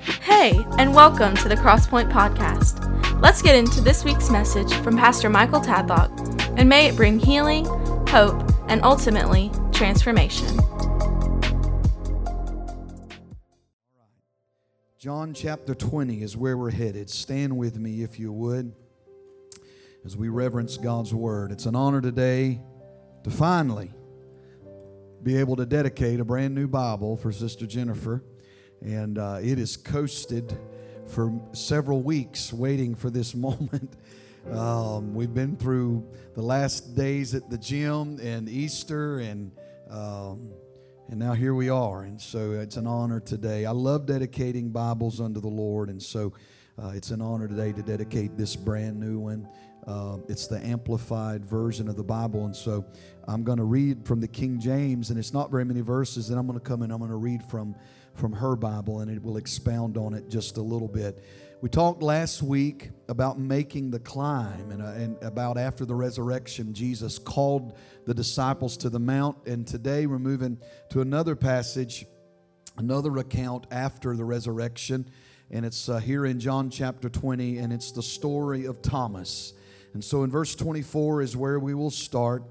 Hey, and welcome to the Crosspoint Podcast. Let's get into this week's message from Pastor Michael Tadlock, and may it bring healing, hope, and ultimately transformation. John chapter 20 is where we're headed. Stand with me if you would as we reverence God's word. It's an honor today to finally be able to dedicate a brand new Bible for Sister Jennifer. And uh, it is coasted for several weeks waiting for this moment. Um, we've been through the last days at the gym and Easter and um, and now here we are. And so it's an honor today. I love dedicating Bibles unto the Lord, and so uh, it's an honor today to dedicate this brand new one. Uh, it's the amplified version of the Bible, and so I'm going to read from the King James, and it's not very many verses. And I'm going to come and I'm going to read from from her Bible, and it will expound on it just a little bit. We talked last week about making the climb and, uh, and, about after the resurrection, Jesus called the disciples to the mount. And today we're moving to another passage, another account after the resurrection. And it's uh, here in John chapter 20, and it's the story of Thomas. And so in verse 24 is where we will start.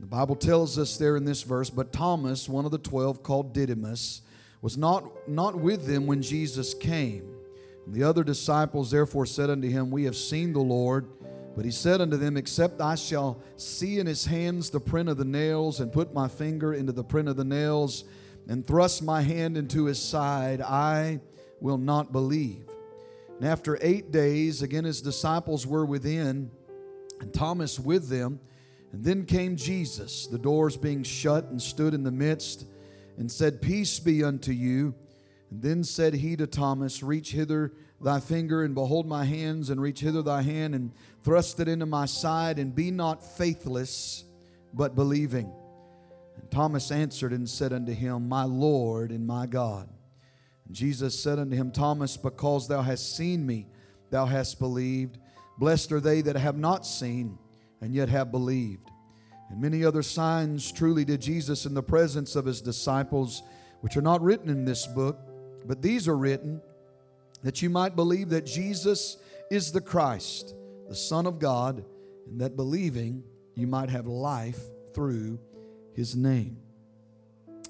The Bible tells us there in this verse, but Thomas, one of the twelve called Didymus, was not, not with them when Jesus came. And the other disciples therefore said unto him, We have seen the Lord. But he said unto them, Except I shall see in his hands the print of the nails, and put my finger into the print of the nails, and thrust my hand into his side, I will not believe. And after eight days, again his disciples were within, and Thomas with them. And then came Jesus, the doors being shut, and stood in the midst and said, Peace be unto you. And then said he to Thomas, Reach hither thy finger, and behold my hands, and reach hither thy hand, and thrust it into my side, and be not faithless, but believing. And Thomas answered and said unto him, My Lord and my God. And Jesus said unto him, Thomas, because thou hast seen me, thou hast believed. Blessed are they that have not seen, and yet have believed. And many other signs truly did Jesus in the presence of his disciples, which are not written in this book, but these are written that you might believe that Jesus is the Christ, the Son of God, and that believing you might have life through his name.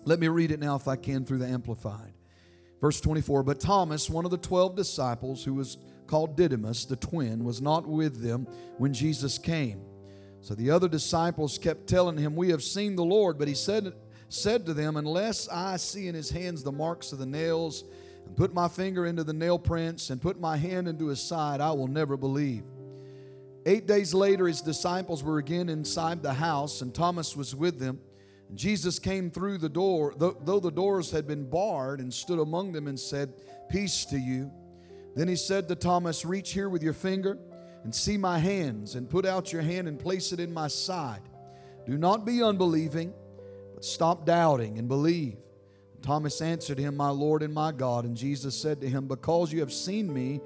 Let me read it now, if I can, through the Amplified. Verse 24 But Thomas, one of the twelve disciples, who was called Didymus, the twin, was not with them when Jesus came. So the other disciples kept telling him, We have seen the Lord. But he said, said to them, Unless I see in his hands the marks of the nails, and put my finger into the nail prints, and put my hand into his side, I will never believe. Eight days later, his disciples were again inside the house, and Thomas was with them. Jesus came through the door, though the doors had been barred, and stood among them and said, Peace to you. Then he said to Thomas, Reach here with your finger and see my hands, and put out your hand and place it in my side. Do not be unbelieving, but stop doubting and believe. Thomas answered him, My Lord and my God. And Jesus said to him, Because you have seen me,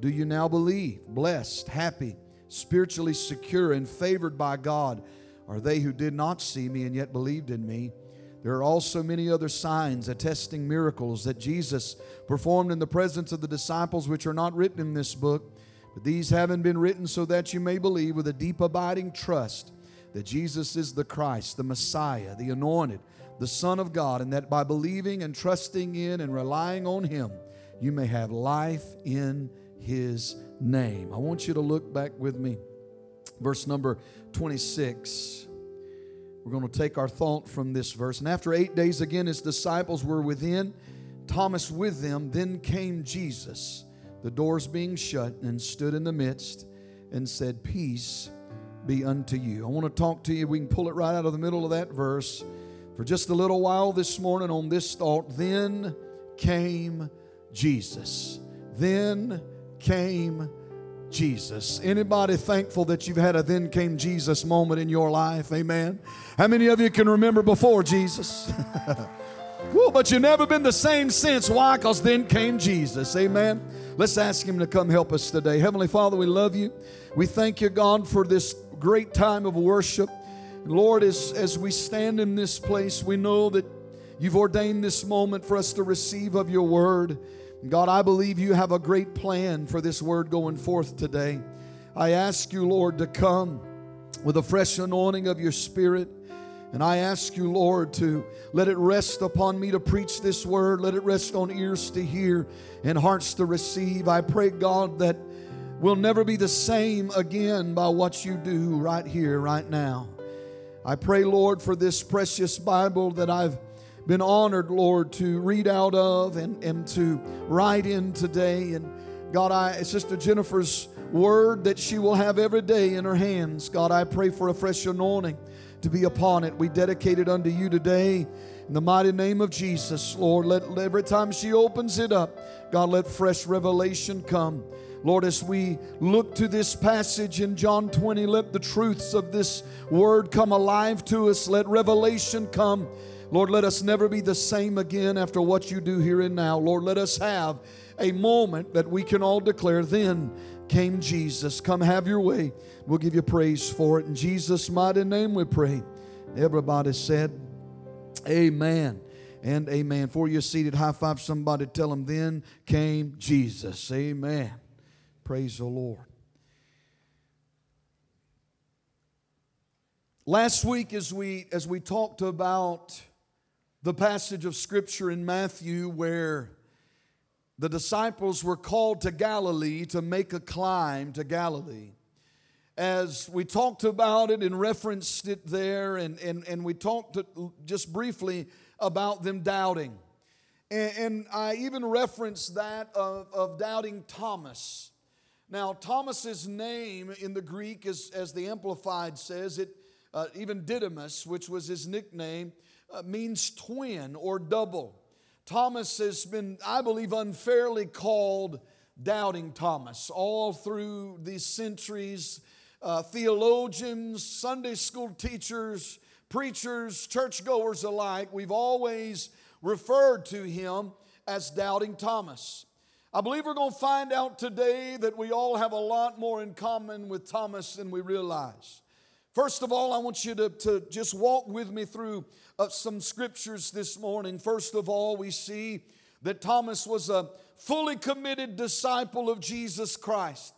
do you now believe? Blessed, happy, spiritually secure, and favored by God are they who did not see me and yet believed in me. There are also many other signs attesting miracles that Jesus performed in the presence of the disciples, which are not written in this book. But these haven't been written so that you may believe with a deep abiding trust that Jesus is the Christ, the Messiah, the anointed, the Son of God, and that by believing and trusting in and relying on Him, you may have life in His name. I want you to look back with me, verse number 26. We're going to take our thought from this verse. And after eight days again, his disciples were within, Thomas with them. Then came Jesus the doors being shut, and stood in the midst and said, Peace be unto you. I want to talk to you. We can pull it right out of the middle of that verse for just a little while this morning on this thought. Then came Jesus. Then came Jesus. Anybody thankful that you've had a then came Jesus moment in your life? Amen. How many of you can remember before Jesus? Woo, but you've never been the same since. Why? Because then came Jesus. Amen. Let's ask Him to come help us today. Heavenly Father, we love you. We thank you, God, for this great time of worship. Lord, as, as we stand in this place, we know that you've ordained this moment for us to receive of your word. God, I believe you have a great plan for this word going forth today. I ask you, Lord, to come with a fresh anointing of your spirit. And I ask you, Lord, to let it rest upon me to preach this word. Let it rest on ears to hear and hearts to receive. I pray, God, that we'll never be the same again by what you do right here, right now. I pray, Lord, for this precious Bible that I've been honored, Lord, to read out of and, and to write in today. And God, I, Sister Jennifer's word that she will have every day in her hands. God, I pray for a fresh anointing to be upon it. We dedicate it unto you today. In the mighty name of Jesus, Lord, let every time she opens it up, God, let fresh revelation come. Lord, as we look to this passage in John 20, let the truths of this word come alive to us. Let revelation come. Lord, let us never be the same again after what you do here and now. Lord, let us have a moment that we can all declare, then came Jesus. Come have your way. We'll give you praise for it. In Jesus' mighty name we pray. Everybody said, Amen and amen. For you seated, high five somebody, tell them, then came Jesus. Amen. Praise the Lord. Last week, as we as we talked about the passage of scripture in Matthew where the disciples were called to Galilee to make a climb to Galilee. As we talked about it and referenced it there, and, and, and we talked just briefly about them doubting. And, and I even referenced that of, of doubting Thomas. Now, Thomas's name in the Greek, is, as the Amplified says, it uh, even Didymus, which was his nickname, uh, means twin or double. Thomas has been, I believe, unfairly called Doubting Thomas all through these centuries. Uh, theologians, Sunday school teachers, preachers, churchgoers alike, we've always referred to him as Doubting Thomas. I believe we're going to find out today that we all have a lot more in common with Thomas than we realize. First of all, I want you to, to just walk with me through uh, some scriptures this morning. First of all, we see that Thomas was a fully committed disciple of Jesus Christ.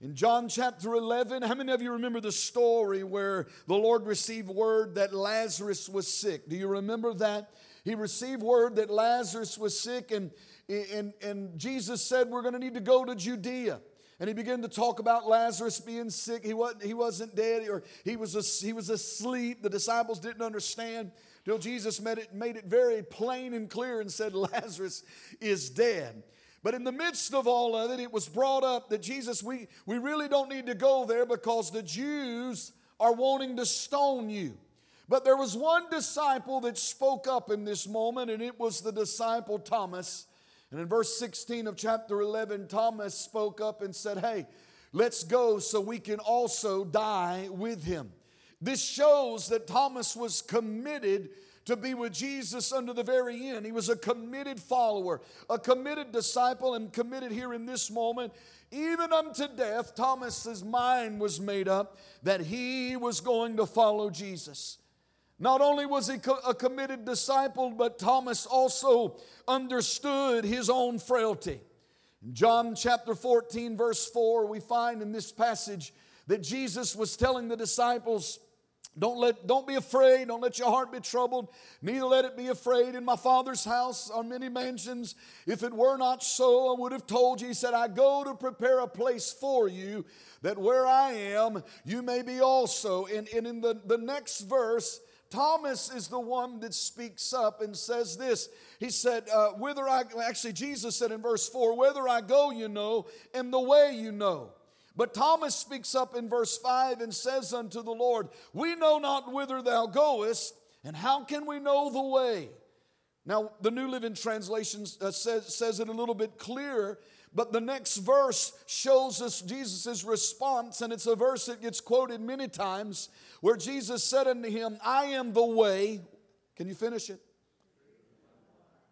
In John chapter 11, how many of you remember the story where the Lord received word that Lazarus was sick? Do you remember that? He received word that Lazarus was sick, and, and, and Jesus said, We're going to need to go to Judea and he began to talk about Lazarus being sick. He wasn't, he wasn't dead or he was, a, he was asleep. The disciples didn't understand till Jesus made it, made it very plain and clear and said, Lazarus is dead. But in the midst of all of it, it was brought up that Jesus, we, we really don't need to go there because the Jews are wanting to stone you. But there was one disciple that spoke up in this moment, and it was the disciple Thomas. And in verse 16 of chapter 11, Thomas spoke up and said, Hey, let's go so we can also die with him. This shows that Thomas was committed to be with Jesus under the very end. He was a committed follower, a committed disciple, and committed here in this moment. Even unto death, Thomas's mind was made up that he was going to follow Jesus. Not only was he a committed disciple, but Thomas also understood his own frailty. In John chapter 14, verse 4, we find in this passage that Jesus was telling the disciples, don't let don't be afraid, don't let your heart be troubled, neither let it be afraid. In my father's house are many mansions. If it were not so, I would have told you. He said, I go to prepare a place for you, that where I am, you may be also. And, and in the, the next verse, Thomas is the one that speaks up and says this. He said, uh, Whither I, actually, Jesus said in verse 4, Whither I go, you know, and the way you know. But Thomas speaks up in verse 5 and says unto the Lord, We know not whither thou goest, and how can we know the way? Now, the New Living Translation uh, says, says it a little bit clearer, but the next verse shows us Jesus' response, and it's a verse that gets quoted many times where Jesus said unto him, I am the way. Can you finish it?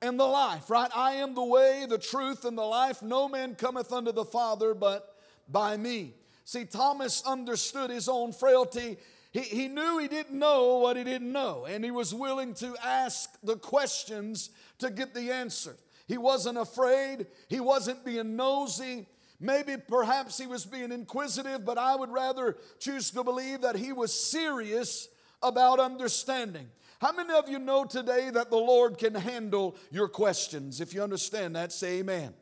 And the life, right? I am the way, the truth, and the life. No man cometh unto the Father but by me. See, Thomas understood his own frailty. He, he knew he didn't know what he didn't know, and he was willing to ask the questions to get the answer. He wasn't afraid. He wasn't being nosy. Maybe perhaps he was being inquisitive, but I would rather choose to believe that he was serious about understanding. How many of you know today that the Lord can handle your questions? If you understand that, say amen.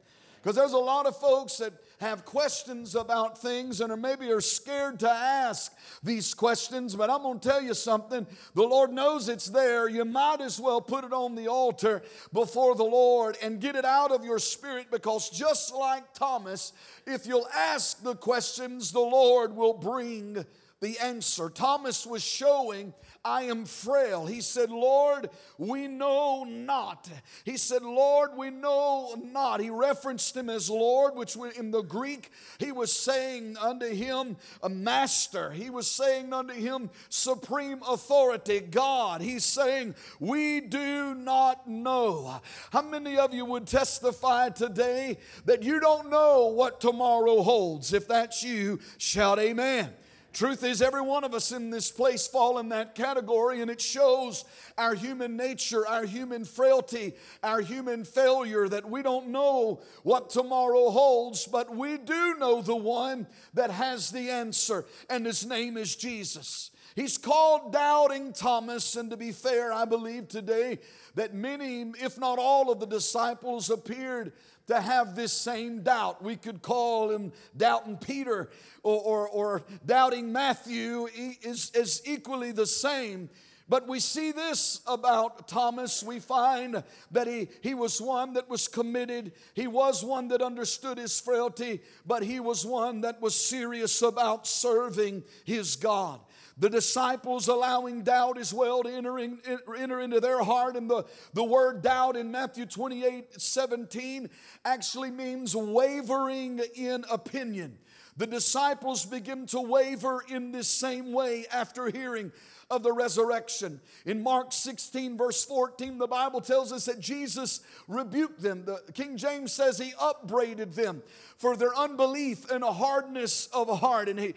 Because there's a lot of folks that have questions about things and are maybe are scared to ask these questions, but I'm going to tell you something. The Lord knows it's there. You might as well put it on the altar before the Lord and get it out of your spirit because just like Thomas, if you'll ask the questions, the Lord will bring the answer. Thomas was showing I am frail. He said, Lord, we know not. He said, Lord, we know not. He referenced him as Lord, which in the Greek, he was saying unto him a master. He was saying unto him supreme authority, God. He's saying, We do not know. How many of you would testify today that you don't know what tomorrow holds? If that's you, shout amen. Truth is, every one of us in this place fall in that category, and it shows our human nature, our human frailty, our human failure that we don't know what tomorrow holds, but we do know the one that has the answer, and his name is Jesus. He's called Doubting Thomas, and to be fair, I believe today that many, if not all, of the disciples appeared to have this same doubt. We could call him doubting Peter or, or, or doubting Matthew is, is equally the same. But we see this about Thomas. We find that he, he was one that was committed. He was one that understood his frailty, but he was one that was serious about serving his God the disciples allowing doubt as well to enter, in, enter into their heart. And the, the word doubt in Matthew 28 17 actually means wavering in opinion. The disciples begin to waver in this same way after hearing of the resurrection. In Mark 16, verse 14, the Bible tells us that Jesus rebuked them. The King James says he upbraided them for their unbelief and a hardness of heart. And he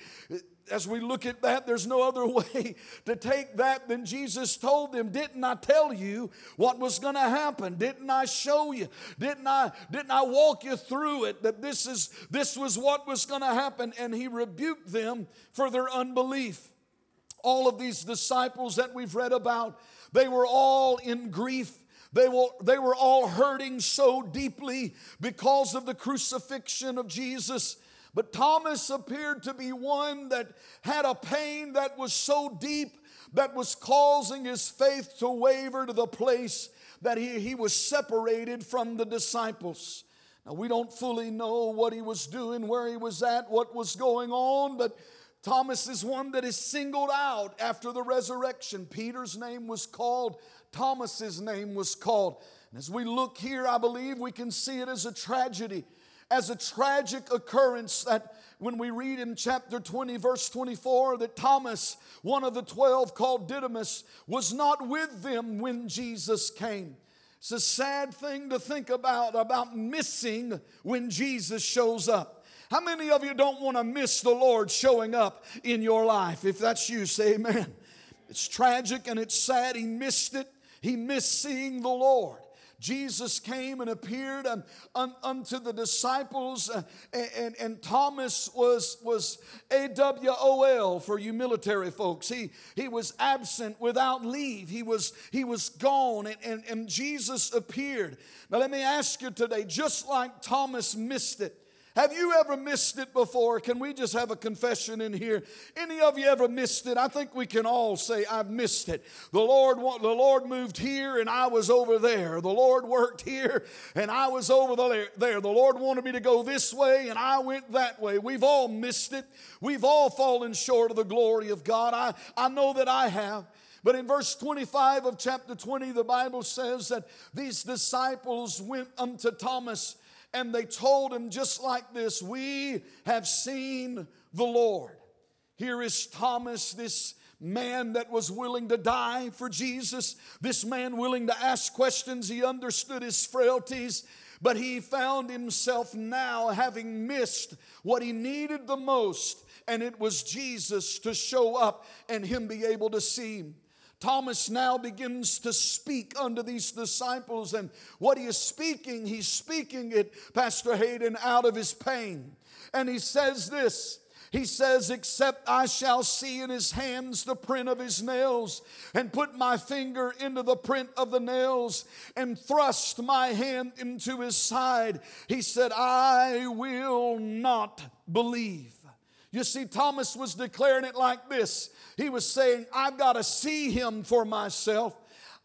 as we look at that, there's no other way to take that than Jesus told them, Didn't I tell you what was going to happen? Didn't I show you? Didn't I, didn't I walk you through it that this, is, this was what was going to happen? And he rebuked them for their unbelief. All of these disciples that we've read about, they were all in grief. They were, they were all hurting so deeply because of the crucifixion of Jesus. But Thomas appeared to be one that had a pain that was so deep that was causing his faith to waver to the place that he, he was separated from the disciples. Now, we don't fully know what he was doing, where he was at, what was going on, but Thomas is one that is singled out after the resurrection. Peter's name was called, Thomas's name was called. And as we look here, I believe we can see it as a tragedy as a tragic occurrence that when we read in chapter 20, verse 24, that Thomas, one of the twelve called Didymus, was not with them when Jesus came. It's a sad thing to think about, about missing when Jesus shows up. How many of you don't want to miss the Lord showing up in your life? If that's you, say amen. It's tragic and it's sad. He missed it. He missed seeing the Lord. Jesus came and appeared un, unto the disciples, uh, and, and, Thomas was, was AWOL for you military folks. He, he was absent without leave, he was, he was gone, and, and, and Jesus appeared. Now, let me ask you today just like Thomas missed it, have you ever missed it before? Can we just have a confession in here? Any of you ever missed it? I think we can all say, I've missed it. The Lord, the Lord moved here and I was over there. The Lord worked here and I was over there. The Lord wanted me to go this way and I went that way. We've all missed it. We've all fallen short of the glory of God. I, I know that I have. But in verse 25 of chapter 20, the Bible says that these disciples went unto Thomas and they told him just like this We have seen the Lord. Here is Thomas, this man that was willing to die for Jesus, this man willing to ask questions. He understood his frailties, but he found himself now having missed what he needed the most, and it was Jesus to show up and him be able to see him. Thomas now begins to speak unto these disciples, and what he is speaking, he's speaking it, Pastor Hayden, out of his pain. And he says this he says, Except I shall see in his hands the print of his nails, and put my finger into the print of the nails, and thrust my hand into his side, he said, I will not believe. You see, Thomas was declaring it like this He was saying, I've got to see him for myself.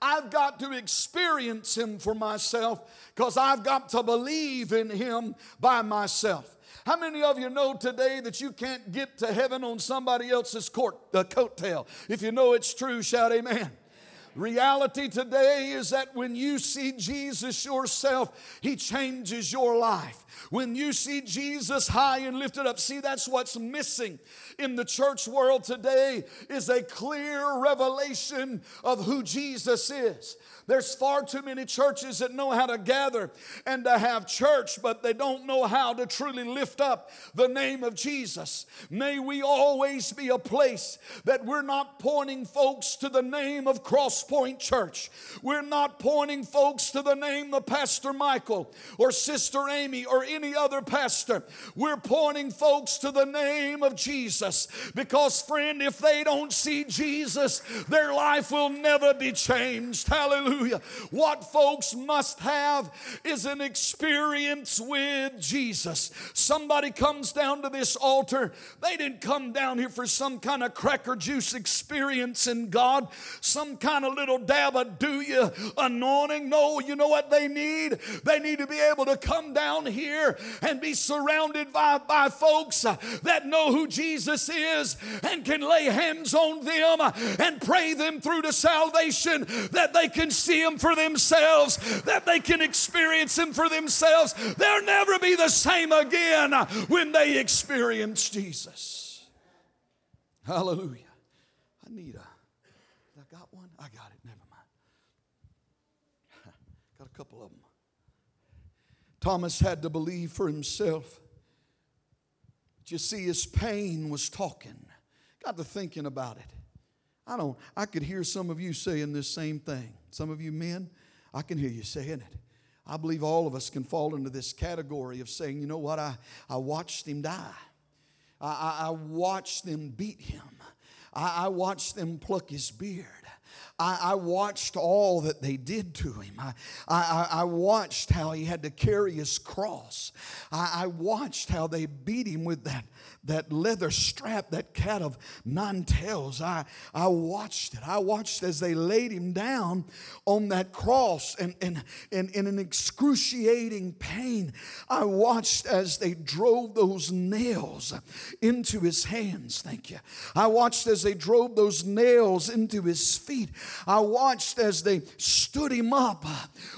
I've got to experience him for myself because I've got to believe in him by myself. How many of you know today that you can't get to heaven on somebody else's court, uh, coattail? If you know it's true, shout amen. Reality today is that when you see Jesus yourself, He changes your life. When you see Jesus high and lifted up, see, that's what's missing in the church world today is a clear revelation of who Jesus is. There's far too many churches that know how to gather and to have church, but they don't know how to truly lift up the name of Jesus. May we always be a place that we're not pointing folks to the name of Crosspoint Church. We're not pointing folks to the name of Pastor Michael or Sister Amy or any other pastor. We're pointing folks to the name of Jesus because, friend, if they don't see Jesus, their life will never be changed. Hallelujah. What folks must have is an experience with Jesus. Somebody comes down to this altar, they didn't come down here for some kind of cracker juice experience in God, some kind of little dab of do you anointing. No, you know what they need? They need to be able to come down here and be surrounded by, by folks that know who Jesus is and can lay hands on them and pray them through to salvation that they can see Him for themselves, that they can experience Him for themselves. They'll never be the same again when they experience Jesus. Hallelujah. I need a, I got one? I got it. Never mind. Got a couple of them. Thomas had to believe for himself. But you see, his pain was talking. Got to thinking about it. I don't, I could hear some of you saying this same thing. Some of you men, I can hear you saying it. I believe all of us can fall into this category of saying, you know what, I, I watched him die. I, I, I watched them beat him. I, I watched them pluck his beard. I, I, watched all that they did to him. I, I, I watched how he had to carry his cross. I, I watched how they beat him with that that leather strap, that cat of nine tails. I, I watched it. I watched as they laid him down on that cross and in, in, in an excruciating pain. I watched as they drove those nails into his hands. Thank you. I watched as they drove those nails into his feet. I watched as they stood him up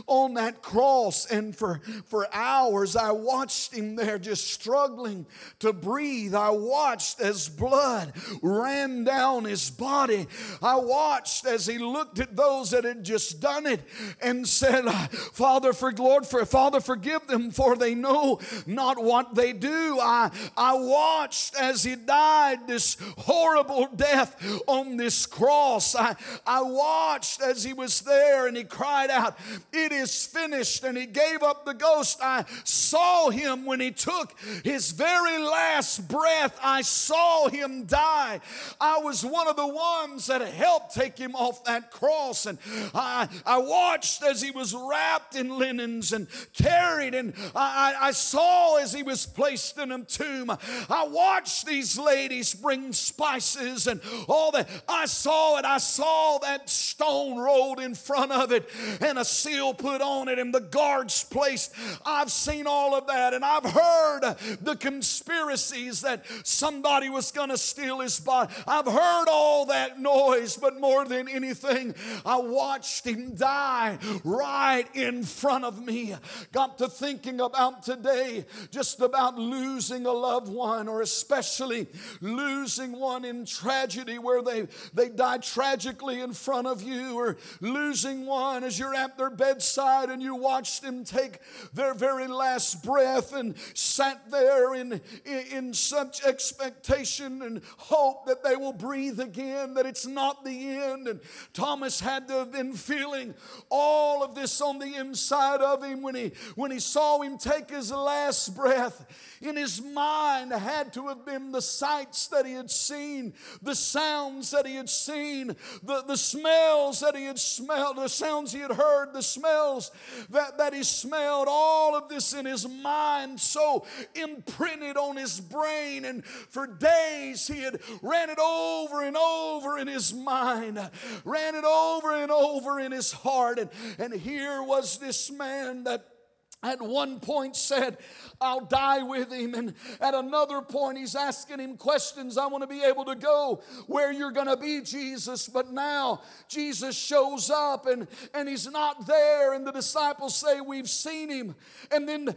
on that cross. And for, for hours, I watched him there just struggling to breathe. I watched as blood ran down his body. I watched as he looked at those that had just done it and said, Father, for Lord, for Father, forgive them, for they know not what they do. I, I watched as he died this horrible death on this cross. I, I watched as he was there and he cried out, It is finished. And he gave up the ghost. I saw him when he took his very last breath I saw him die. I was one of the ones that helped take him off that cross. And I, I watched as he was wrapped in linens and carried, and I, I saw as he was placed in a tomb. I watched these ladies bring spices and all that. I saw it. I saw that stone rolled in front of it and a seal put on it and the guards placed. I've seen all of that and I've heard the conspiracies that somebody was going to steal his body. I've heard all that noise, but more than anything, I watched him die right in front of me. Got to thinking about today, just about losing a loved one, or especially losing one in tragedy where they, they died tragically in front front of you or losing one as you're at their bedside and you watch them take their very last breath and sat there in, in, in such expectation and hope that they will breathe again, that it's not the end. And Thomas had to have been feeling all of this on the inside of him when he when he saw him take his last breath in his mind had to have been the sights that he had seen, the sounds that he had seen, the, the smells that he had smelled, the sounds he had heard, the smells that, that he smelled, all of this in his mind so imprinted on his brain. And for days he had ran it over and over in his mind, ran it over and over in his heart. And, and here was this man that at one point said, I'll die with him. And at another point, he's asking him questions. I want to be able to go where you're going to be, Jesus. But now Jesus shows up and, and he's not there. And the disciples say, We've seen him. And then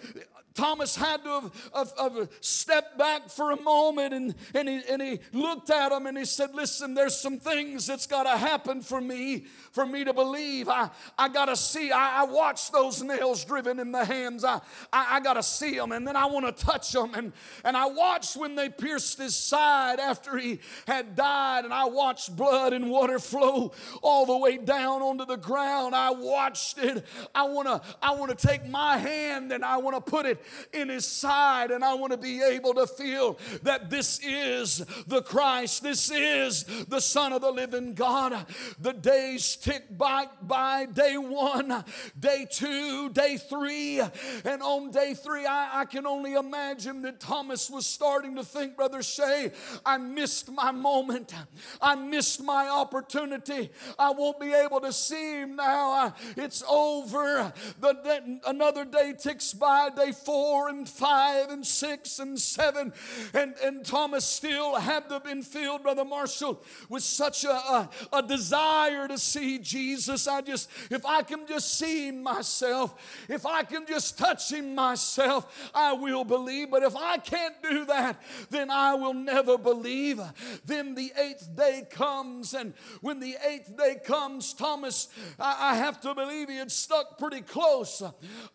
Thomas had to have, have, have, stepped back for a moment and, and, he, and he looked at him and he said, Listen, there's some things that's got to happen for me, for me to believe. I, I got to see. I, I watched those nails driven in the hands. I, I, I got to see them and then I want to touch them. And, and I watched when they pierced his side after he had died and I watched blood and water flow all the way down onto the ground. I watched it. I want to I want to take my hand and I want to put it in his side, and I want to be able to feel that this is the Christ, this is the Son of the living God. The days tick by, by day one, day two, day three, and on day three, I, I can only imagine that Thomas was starting to think, Brother Shay, I missed my moment, I missed my opportunity, I won't be able to see him now, I, it's over. The, the, another day ticks by, day four four and five and six and seven. And, and Thomas still had to been filled, Brother Marshall, with such a, a, a desire to see Jesus. I just, if I can just see myself, if I can just touch him myself, I will believe. But if I can't do that, then I will never believe. Then the eighth day comes, and when the eighth day comes, Thomas, I, I have to believe he had stuck pretty close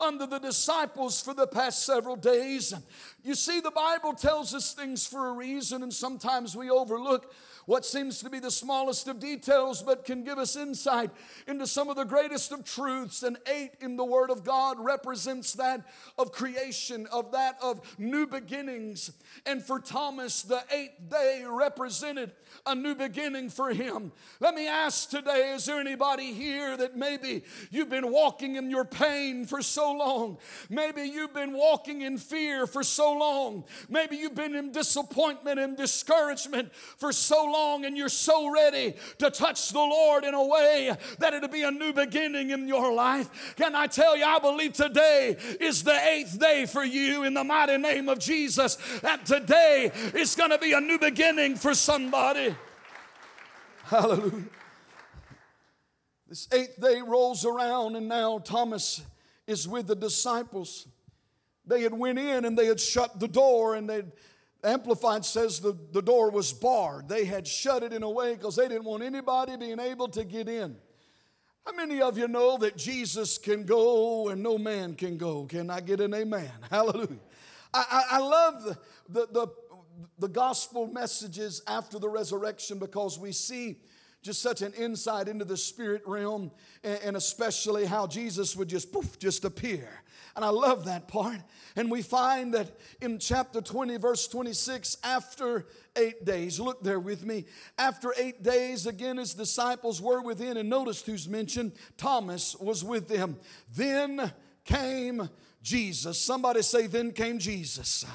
under the disciples for the past past several days. You see, the Bible tells us things for a reason, and sometimes we overlook what seems to be the smallest of details, but can give us insight into some of the greatest of truths. And eight in the Word of God represents that of creation, of that of new beginnings. And for Thomas, the eighth day represented a new beginning for him. Let me ask today is there anybody here that maybe you've been walking in your pain for so long? Maybe you've been walking in fear for so long. Maybe you've been in disappointment and discouragement for so long, and you're so ready to touch the Lord in a way that it'll be a new beginning in your life. Can I tell you, I believe today is the eighth day for you in the mighty name of Jesus. That today is going to be a new beginning for somebody. Hallelujah. This eighth day rolls around, and now Thomas is with the disciples. They had went in and they had shut the door, and they Amplified says the, the door was barred. They had shut it in a way because they didn't want anybody being able to get in. How many of you know that Jesus can go and no man can go? Can I get an amen? Hallelujah. I, I, I love the, the, the the gospel messages after the resurrection because we see just such an insight into the spirit realm and, especially how Jesus would just poof, just appear. And I love that part. And we find that in chapter 20, verse 26, after eight days, look there with me. After eight days, again, his disciples were within, and notice who's mentioned Thomas was with them. Then came Jesus. Somebody say, Then came Jesus.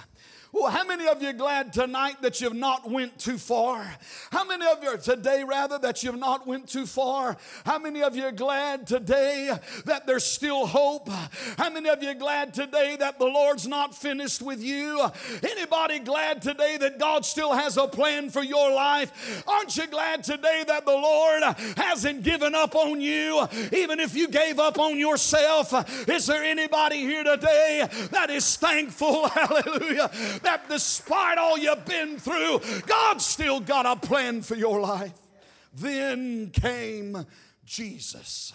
Well, how many of you are glad tonight that you've not went too far? How many of you are today rather that you've not went too far? How many of you are glad today that there's still hope? How many of you are glad today that the Lord's not finished with you? Anybody glad today that God still has a plan for your life? Aren't you glad today that the Lord hasn't given up on you even if you gave up on yourself? Is there anybody here today that is thankful? Hallelujah that despite all you've been through, God's still got a plan for your life. then came Jesus.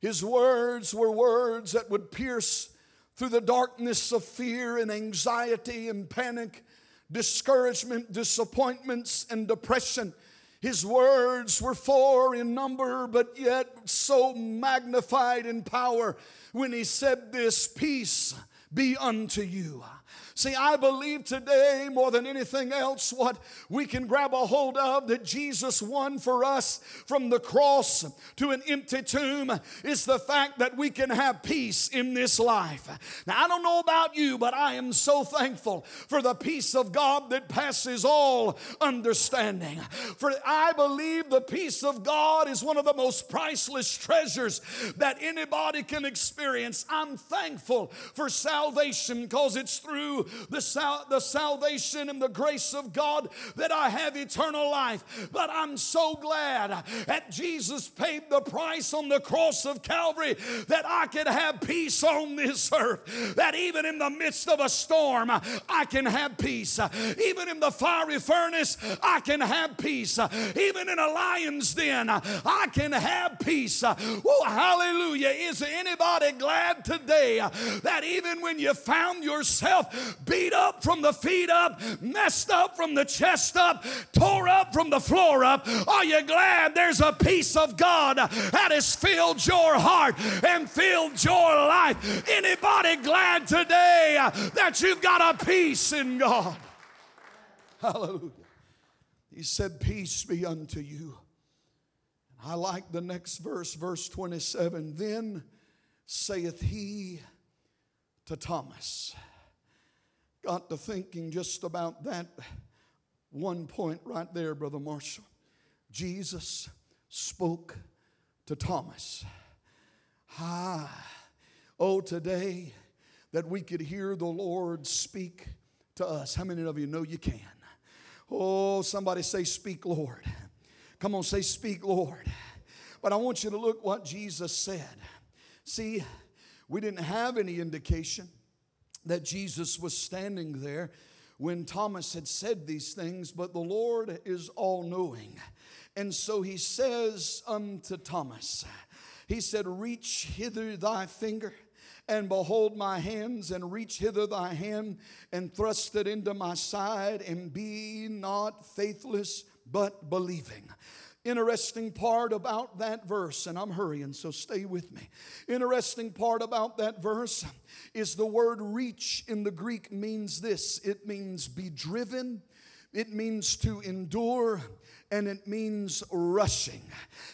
His words were words that would pierce through the darkness of fear and anxiety and panic, discouragement, disappointments, and depression. His words were four in number, but yet so magnified in power when he said this Peace be unto you. See, I believe today more than anything else what we can grab a hold of that Jesus won for us from the cross to an empty tomb is the fact that we can have peace in this life. Now, I don't know about you, but I am so thankful for the peace of God that passes all understanding. For I believe the peace of God is one of the most priceless treasures that anybody can experience. I'm thankful for salvation because it's through the, sal- the salvation and the grace of God that I have eternal life. But I'm so glad that Jesus paid the price on the cross of Calvary that I could have peace on this earth. That even in the midst of a storm, I can have peace. Even in the fiery furnace, I can have peace. Even in a lion's den, I can have peace. Oh, hallelujah. Is anybody glad today that even when you found yourself beat up from the feet up, messed up from the chest up, tore up from the floor up. Are you glad there's a peace of God that has filled your heart and filled your life? Anybody glad today that you've got a peace in God? Hallelujah. He said, Peace be unto you. I like the next verse, verse 27. Then saith he to Thomas, got to thinking just about that one point right there, Brother Marshall. Jesus spoke to Thomas. Ah, oh, today that we could hear the Lord speak to us. How many of you know you can? Oh, somebody say, Speak, Lord. Come on, say, Speak, Lord. But I want you to look what Jesus said. See, we didn't have any indication that Jesus was standing there when Thomas had said these things, but the Lord is all knowing. And so he says unto Thomas, He said, Reach hither thy finger and behold my hands, and reach hither thy hand and thrust it into my side, and be not faithless, but believing. Interesting part about that verse, and I'm hurrying, so stay with me. Interesting part about that verse is the word reach in the Greek means this. It means be driven, it means to endure, and it means rushing.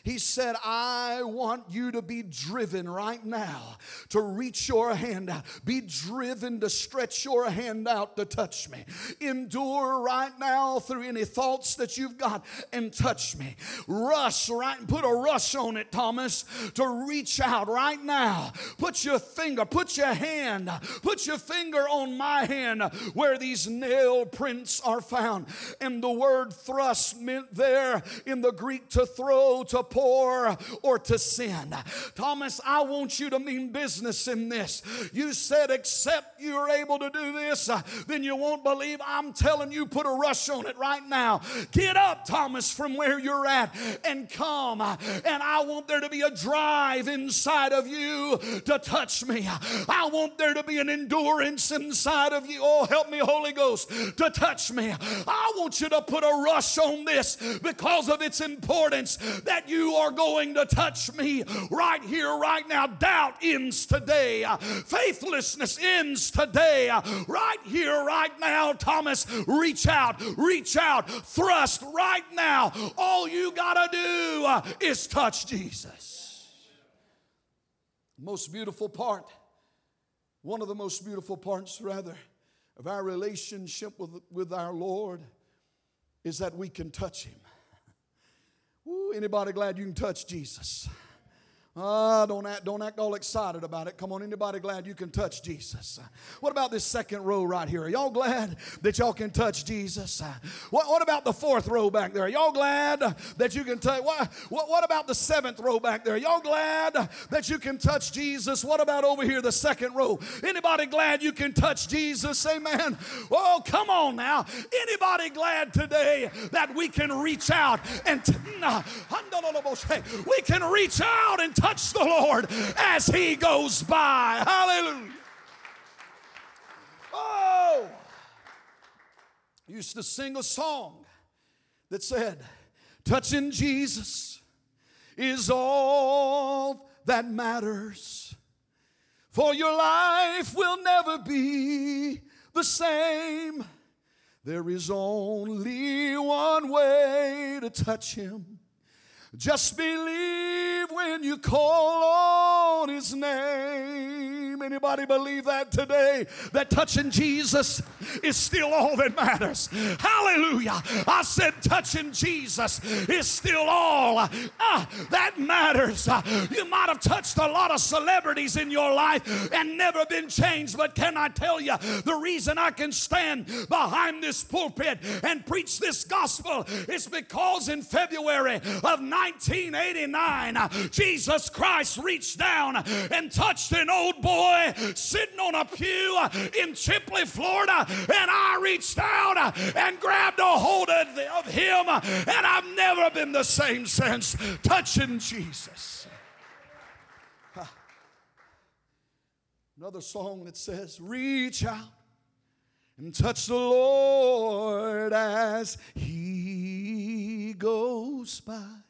He said, I want you to be driven right now to reach your hand out, be driven to stretch your hand out to touch me. Endure right now through any thoughts that you've got and touch me. Rush right and put a rush on it, Thomas, to reach out right now. Put your finger, put your hand, put your finger on my hand where these nail prints are found. And the word thrust meant there in the Greek to throw, to pour, or to sin. Thomas, I want you to mean business in this. You said, except you're able to do this, uh, then you won't believe. I'm telling you, put a rush on it right now. Get up, Thomas, from where you're at and come. And I want there to be a drive inside of you to touch me. I want there to be an endurance inside of you. Oh, help me, Holy Ghost, to touch me. I want you to put a rush on this because of its importance that you are going to touch me right here, right now. Doubt ends today, faithlessness ends today, right here, right now. Thomas, reach out, reach out, thrust right now. All you got to do uh, is touch Jesus. Most beautiful part, one of the most beautiful parts, rather, of our relationship with, with our Lord is that we can touch Him. Ooh, anybody glad you can touch Jesus? Ah, don't act, don't act all excited about it. Come on, anybody glad you can touch Jesus? What about this second row right here? Are y'all glad that y'all can touch Jesus? What, what about the fourth row back there? Are y'all glad that you can touch? What, what, what about the seventh row back there? Are y'all glad that you can touch Jesus? What about over here, the second row? Anybody glad you can touch Jesus? Amen. Oh, come on now. Anybody glad today that we can reach out and t- we can reach out and touch the Lord as He goes by. Hallelujah. Oh, used to sing a song that said, Touching Jesus is all that matters. For your life will never be the same. There is only one way to touch him just believe when you call on his name. Anybody believe that today? That touching Jesus is still all that matters. Hallelujah. I said touching Jesus is still all uh, that matters. Uh, you might have touched a lot of celebrities in your life and never been changed, but can I tell you the reason I can stand behind this pulpit and preach this gospel is because in February of 1989, Jesus Christ reached down and touched an old boy sitting on a pew in Chipley, Florida, and I reached out and grabbed a hold of him, and I've never been the same since touching Jesus. Another song that says, Reach out and touch the Lord as he goes by.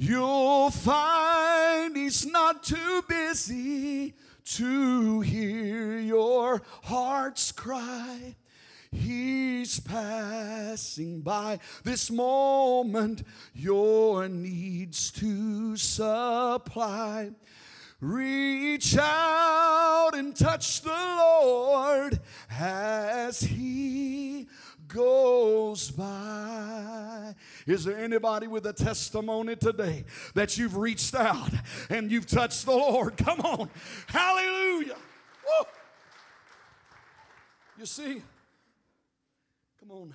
You'll find he's not too busy to hear your heart's cry. He's passing by this moment, your needs to supply. Reach out and touch the Lord as He goes by. Is there anybody with a testimony today that you've reached out and you've touched the Lord? Come on. Hallelujah. Woo. You see, come on.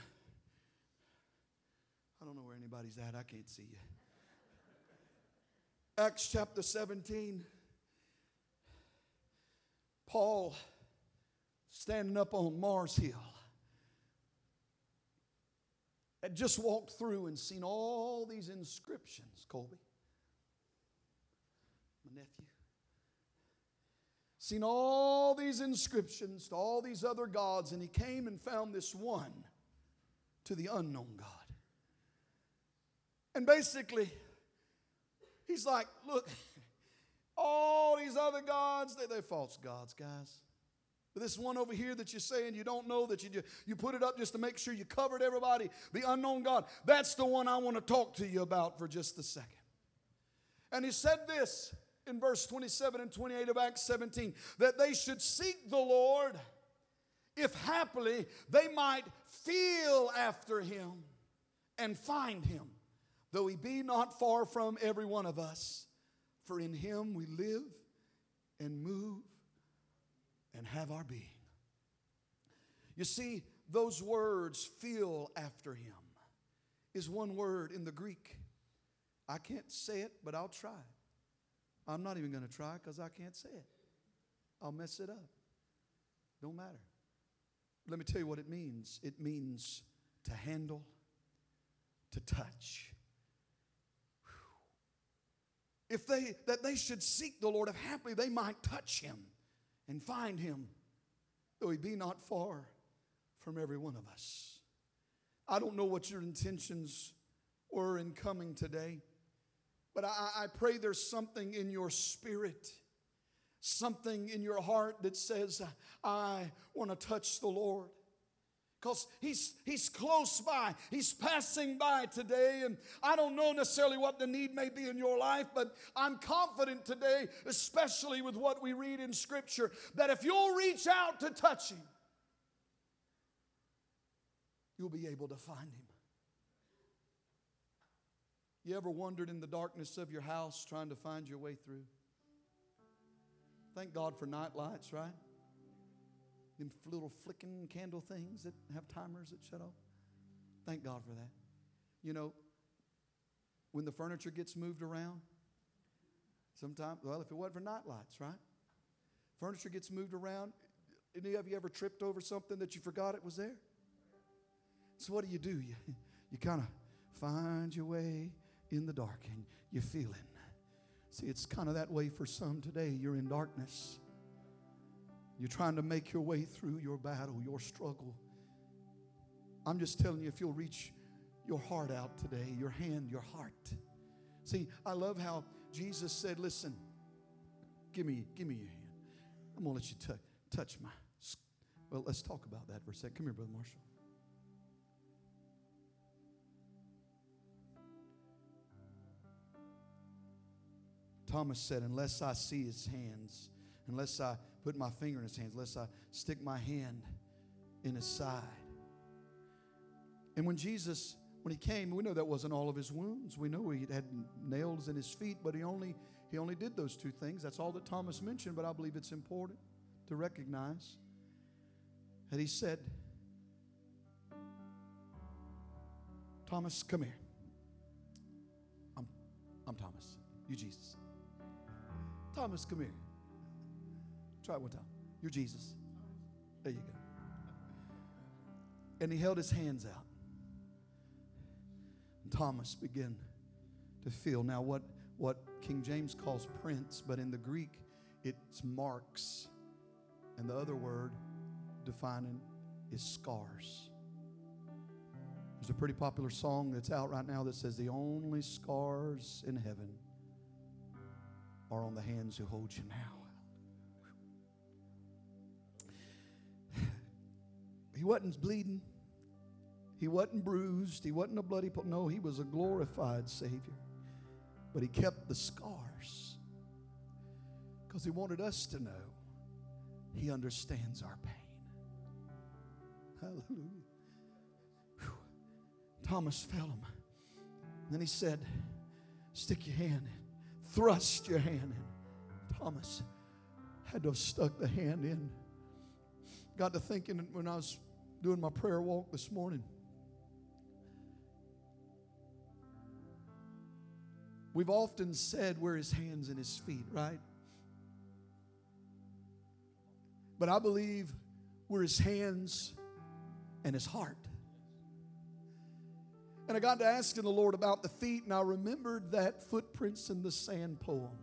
I don't know where anybody's at. I can't see you. Acts chapter 17. Paul standing up on Mars Hill had just walked through and seen all these inscriptions, Colby, my nephew. Seen all these inscriptions to all these other gods, and he came and found this one to the unknown God. And basically, he's like, Look, all these other gods, they, they're false gods, guys. But this one over here that you're saying you don't know, that you, you put it up just to make sure you covered everybody, the unknown God, that's the one I want to talk to you about for just a second. And he said this in verse 27 and 28 of Acts 17 that they should seek the Lord if happily they might feel after him and find him, though he be not far from every one of us. For in him we live and move and have our being. You see, those words, feel after him, is one word in the Greek. I can't say it, but I'll try. I'm not even going to try because I can't say it. I'll mess it up. Don't matter. Let me tell you what it means it means to handle, to touch. If they that they should seek the Lord, if happily they might touch him and find him, though he be not far from every one of us. I don't know what your intentions were in coming today, but I, I pray there's something in your spirit, something in your heart that says, I want to touch the Lord because he's, he's close by. He's passing by today. And I don't know necessarily what the need may be in your life, but I'm confident today, especially with what we read in Scripture, that if you'll reach out to touch him, you'll be able to find him. You ever wondered in the darkness of your house trying to find your way through? Thank God for night lights, right? Them little flicking candle things that have timers that shut off. Thank God for that. You know, when the furniture gets moved around, sometimes, well, if it wasn't for night lights, right? Furniture gets moved around. Any of you ever tripped over something that you forgot it was there? So what do you do? You, you kind of find your way in the dark and you're feeling. See, it's kind of that way for some today. You're in darkness. You're trying to make your way through your battle, your struggle. I'm just telling you, if you'll reach your heart out today, your hand, your heart. See, I love how Jesus said, Listen, give me, give me your hand. I'm gonna let you touch, touch my. Well, let's talk about that for a second. Come here, Brother Marshall. Thomas said, Unless I see his hands, unless I put my finger in his hands, unless I stick my hand in his side. And when Jesus, when he came, we know that wasn't all of his wounds. We know he had nails in his feet, but he only he only did those two things. That's all that Thomas mentioned, but I believe it's important to recognize that he said, Thomas, come here. I'm, I'm Thomas. You Jesus. Thomas, come here. Try it one time. You're Jesus. There you go. And he held his hands out. And Thomas began to feel. Now, what, what King James calls prints, but in the Greek, it's marks. And the other word defining is scars. There's a pretty popular song that's out right now that says, The only scars in heaven are on the hands who hold you now. He wasn't bleeding. He wasn't bruised. He wasn't a bloody. No, he was a glorified Savior. But he kept the scars because he wanted us to know he understands our pain. Hallelujah. Whew. Thomas felt him. Then he said, Stick your hand in thrust your hand in. Thomas had to have stuck the hand in. Got to thinking when I was doing my prayer walk this morning. We've often said we're his hands and his feet, right? But I believe we're his hands and his heart. And I got to asking the Lord about the feet, and I remembered that footprints in the sand poem.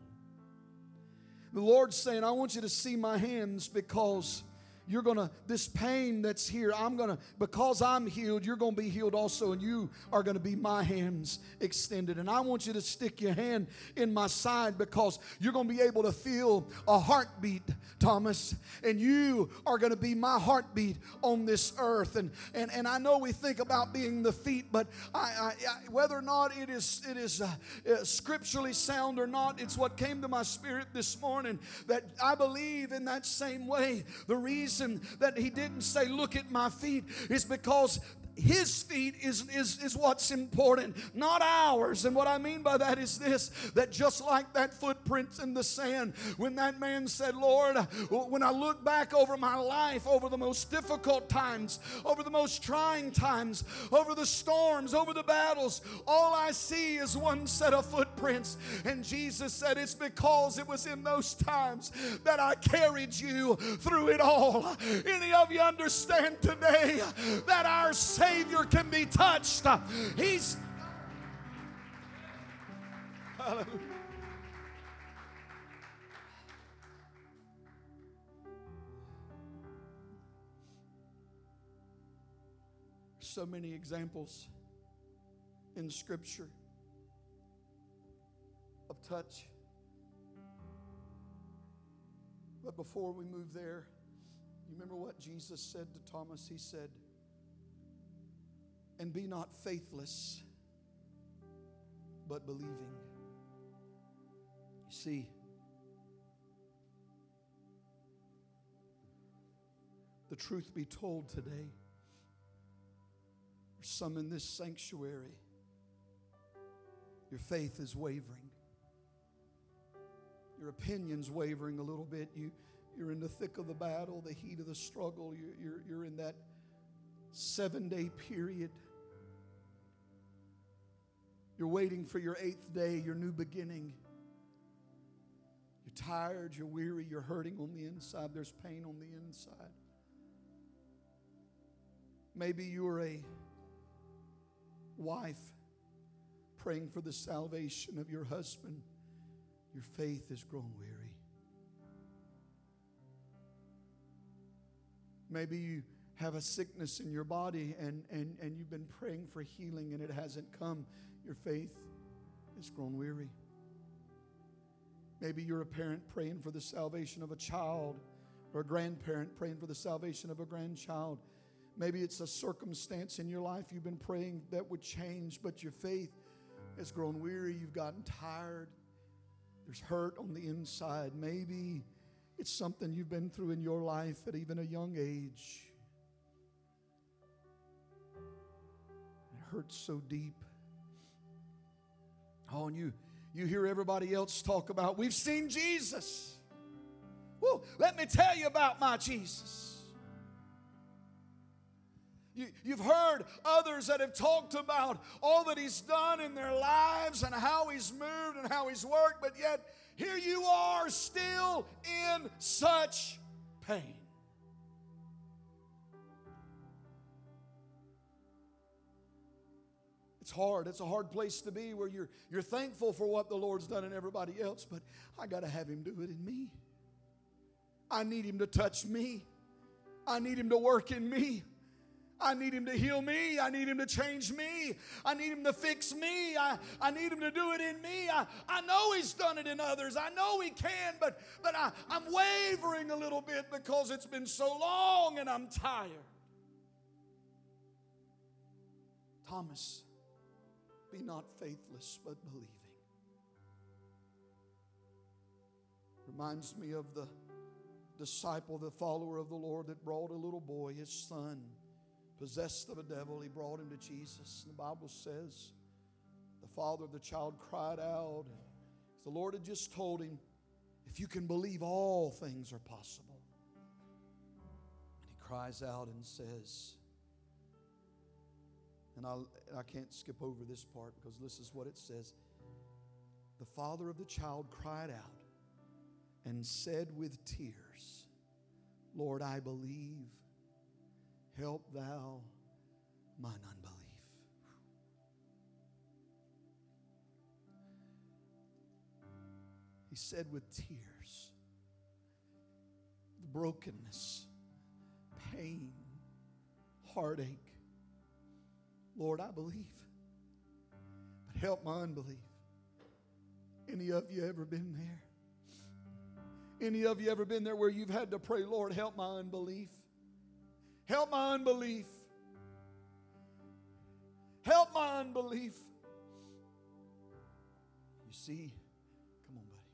The Lord's saying, I want you to see my hands because you're gonna this pain that's here i'm gonna because i'm healed you're gonna be healed also and you are gonna be my hands extended. And i want you to stick your hand in my side because you're gonna be able to feel a heartbeat thomas and you are gonna be my heartbeat on this earth. And and, and i know we think about being the feet but I, I, I whether or not it is it is uh, uh, scripturally sound or not it's what came to my spirit this morning that i believe in that same way. The reason reason that he didn't say, Look at my feet, is because his feet is, is, is what's important, not ours. And what I mean by that is this that just like that footprint in the sand, when that man said, Lord, when I look back over my life, over the most difficult times, over the most trying times, over the storms, over the battles, all I see is one set of footprints. And Jesus said, It's because it was in those times that I carried you through it all. Any of you understand today that our Savior Savior can be touched. He's. So many examples in Scripture of touch. But before we move there, you remember what Jesus said to Thomas? He said, and be not faithless, but believing. You see, the truth be told today, some in this sanctuary Your faith is wavering. Your opinion's wavering a little bit. You, you're in the thick of the battle, the heat of the struggle. You're, you're, you're in that seven day period. You're waiting for your eighth day, your new beginning. You're tired, you're weary, you're hurting on the inside, there's pain on the inside. Maybe you're a wife praying for the salvation of your husband. Your faith has grown weary. Maybe you have a sickness in your body and, and, and you've been praying for healing and it hasn't come. Your faith has grown weary. Maybe you're a parent praying for the salvation of a child or a grandparent praying for the salvation of a grandchild. Maybe it's a circumstance in your life you've been praying that would change, but your faith has grown weary. You've gotten tired. There's hurt on the inside. Maybe it's something you've been through in your life at even a young age. It hurts so deep. Oh, and you you hear everybody else talk about, we've seen Jesus. Let me tell you about my Jesus. You, have heard others that have talked about all that He's done in their lives and how He's moved and how He's worked, but yet here you are still in such pain. It's hard. It's a hard place to be where you're, you're thankful for what the Lord's done in everybody else, but I got to have Him do it in me. I need Him to touch me. I need Him to work in me. I need him to heal me. I need him to change me. I need him to fix me. I, I need him to do it in me. I, I know he's done it in others. I know he can, but, but I, I'm wavering a little bit because it's been so long and I'm tired. Thomas be not faithless, but believing. Reminds me of the disciple, the follower of the Lord that brought a little boy, his son, possessed of a devil. He brought him to Jesus. And the Bible says the father of the child cried out. The Lord had just told him, if you can believe, all things are possible. And he cries out and says, and i I can't skip over this part because this is what it says. The father of the child cried out and said with tears, Lord, I believe. Help thou mine unbelief. He said with tears, the brokenness, pain, heartache, Lord, I believe, but help my unbelief. Any of you ever been there? Any of you ever been there where you've had to pray, Lord, help my unbelief? Help my unbelief. Help my unbelief. You see, come on, buddy.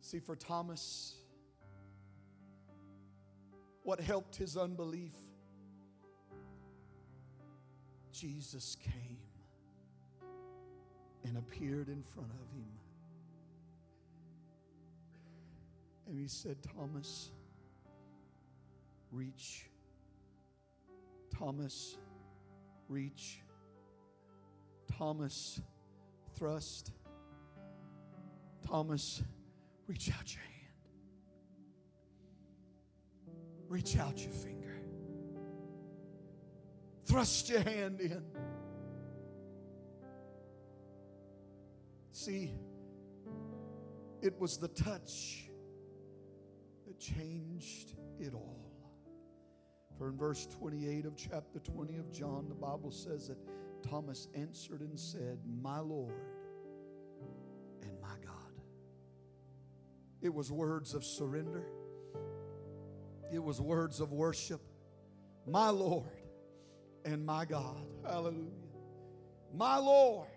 See, for Thomas, what helped his unbelief Jesus came and appeared in front of him. And he said, Thomas, reach. Thomas, reach. Thomas, thrust. Thomas, reach out your hand. Reach out your finger. Thrust your hand in. See, it was the touch that changed it all. For in verse 28 of chapter 20 of John, the Bible says that Thomas answered and said, My Lord and my God. It was words of surrender, it was words of worship. My Lord and my God. Hallelujah. My Lord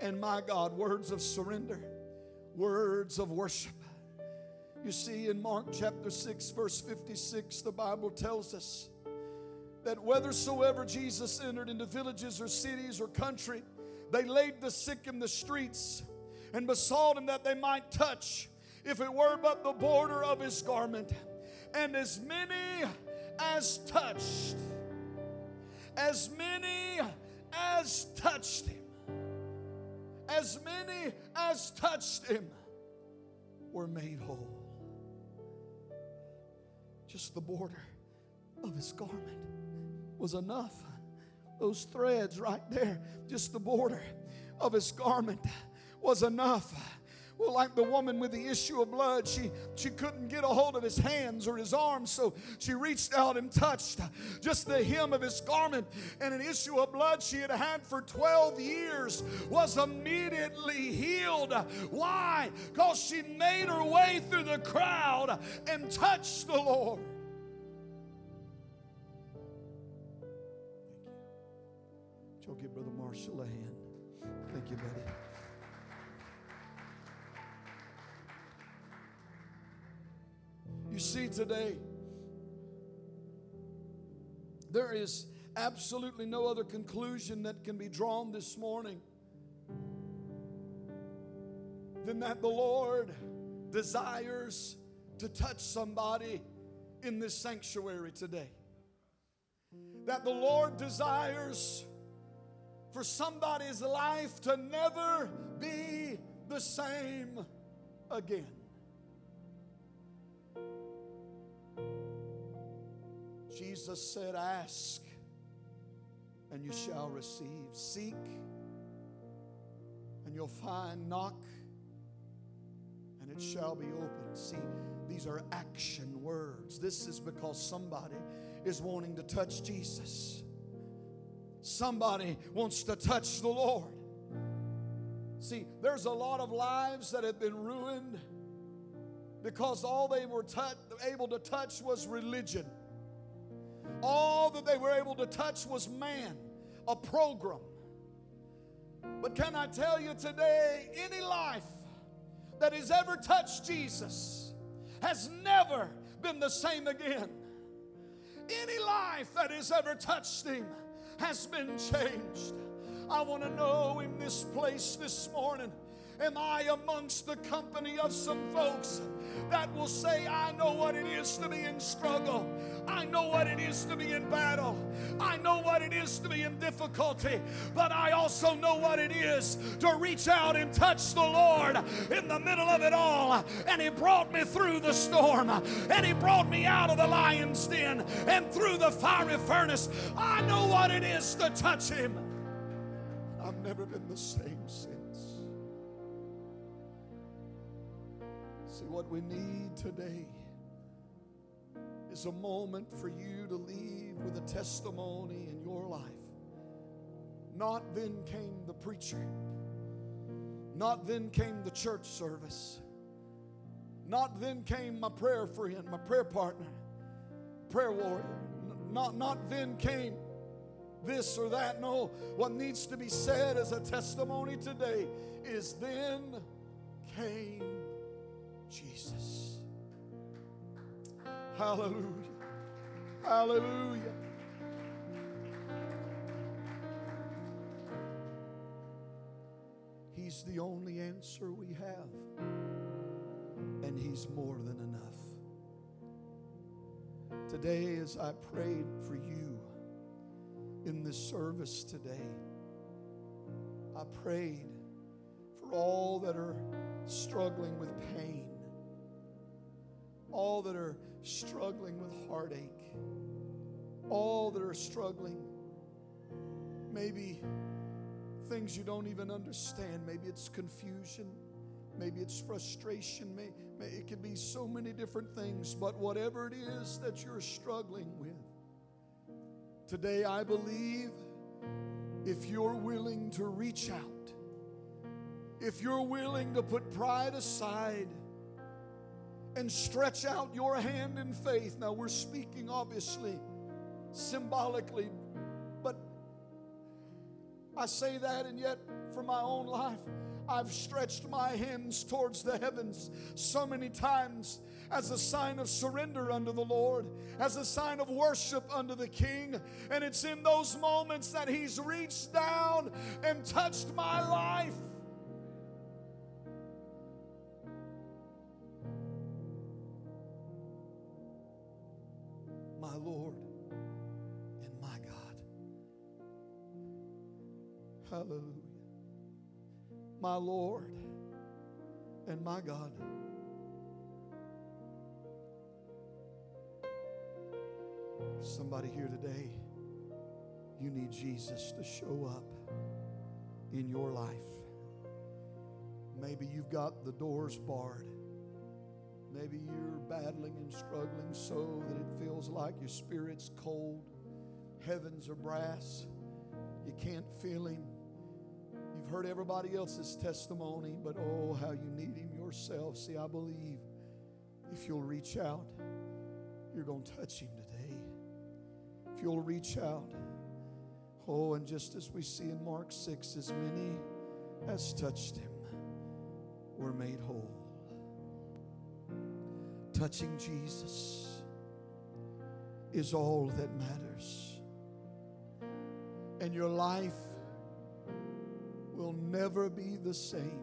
and my God. Words of surrender, words of worship. You see, in Mark chapter 6, verse 56, the Bible tells us that whithersoever Jesus entered into villages or cities or country, they laid the sick in the streets and besought him that they might touch, if it were but the border of his garment. And as many as touched, as many as touched him, as many as touched him were made whole. Just the border of his garment was enough. Those threads right there, just the border of his garment was enough. Well, like the woman with the issue of blood, she, she couldn't get a hold of his hands or his arms, so she reached out and touched just the hem of his garment. And an issue of blood she had had for 12 years was immediately healed. Why? Because she made her way through the crowd and touched the Lord. Joe, give Brother Marshall a hand. Thank you, buddy. You see, today, there is absolutely no other conclusion that can be drawn this morning than that the Lord desires to touch somebody in this sanctuary today. That the Lord desires for somebody's life to never be the same again. Jesus said, Ask and you shall receive. Seek and you'll find. Knock and it shall be opened. See, these are action words. This is because somebody is wanting to touch Jesus. Somebody wants to touch the Lord. See, there's a lot of lives that have been ruined because all they were able to touch was religion. All that they were able to touch was man, a program. But can I tell you today, any life that has ever touched Jesus has never been the same again. Any life that has ever touched Him has been changed. I want to know in this place this morning Am I amongst the company of some folks that will say, I know what it is to be in struggle? I know what it is to be in battle. I know what it is to be in difficulty. But I also know what it is to reach out and touch the Lord in the middle of it all. And He brought me through the storm. And He brought me out of the lion's den and through the fiery furnace. I know what it is to touch Him. I've never been the same See, what we need today is a moment for you to leave with a testimony in your life. Not then came the preacher, not then came the church service, not then came my prayer friend, my prayer partner, prayer warrior. Not, not then came this or that. No, what needs to be said as a testimony today is then came Jesus. Hallelujah. Hallelujah. He's the only answer we have, and He's more than enough. Today, as I prayed for you in this service today, I prayed for all that are struggling with pain all that are struggling with heartache, all that are struggling, maybe things you don't even understand. Maybe it's confusion, maybe it's frustration, may, may, it could be so many different things, but whatever it is that you're struggling with, today I believe if you're willing to reach out, if you're willing to put pride aside, and stretch out your hand in faith. Now, we're speaking obviously symbolically, but I say that, and yet for my own life, I've stretched my hands towards the heavens so many times as a sign of surrender unto the Lord, as a sign of worship unto the King. And it's in those moments that He's reached down and touched my life. Hallelujah. My Lord and my God. Somebody here today, you need Jesus to show up in your life. Maybe you've got the doors barred. Maybe you're battling and struggling so that it feels like your spirit's cold, heavens are brass, you can't feel Him. Heard everybody else's testimony, but oh, how you need Him yourself. See, I believe if you'll reach out, you're going to touch Him today. If you'll reach out, oh, and just as we see in Mark 6, as many as touched Him were made whole. Touching Jesus is all that matters. And your life will never be the same.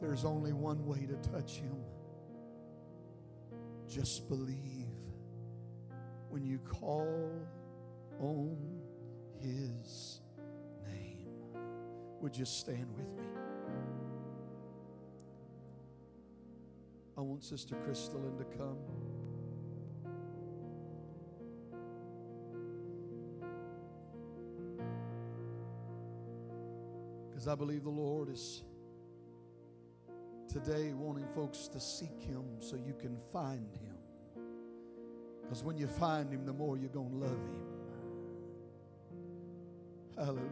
There's only one way to touch Him. Just believe when you call on His name. Would you stand with me? I want Sister Crystalline to come. Because I believe the Lord is today wanting folks to seek Him so you can find Him. Because when you find Him, the more you're going to love Him. Hallelujah.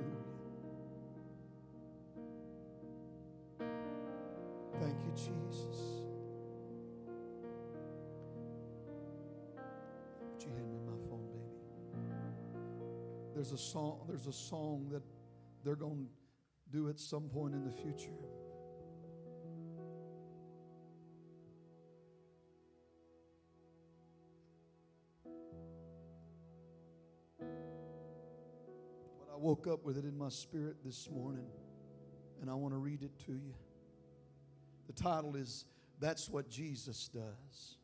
Thank you, Jesus. Would you hand me my phone, baby? There's a song, there's a song that they're going to do at some point in the future. But I woke up with it in my spirit this morning, and I want to read it to you. The title is That's What Jesus Does.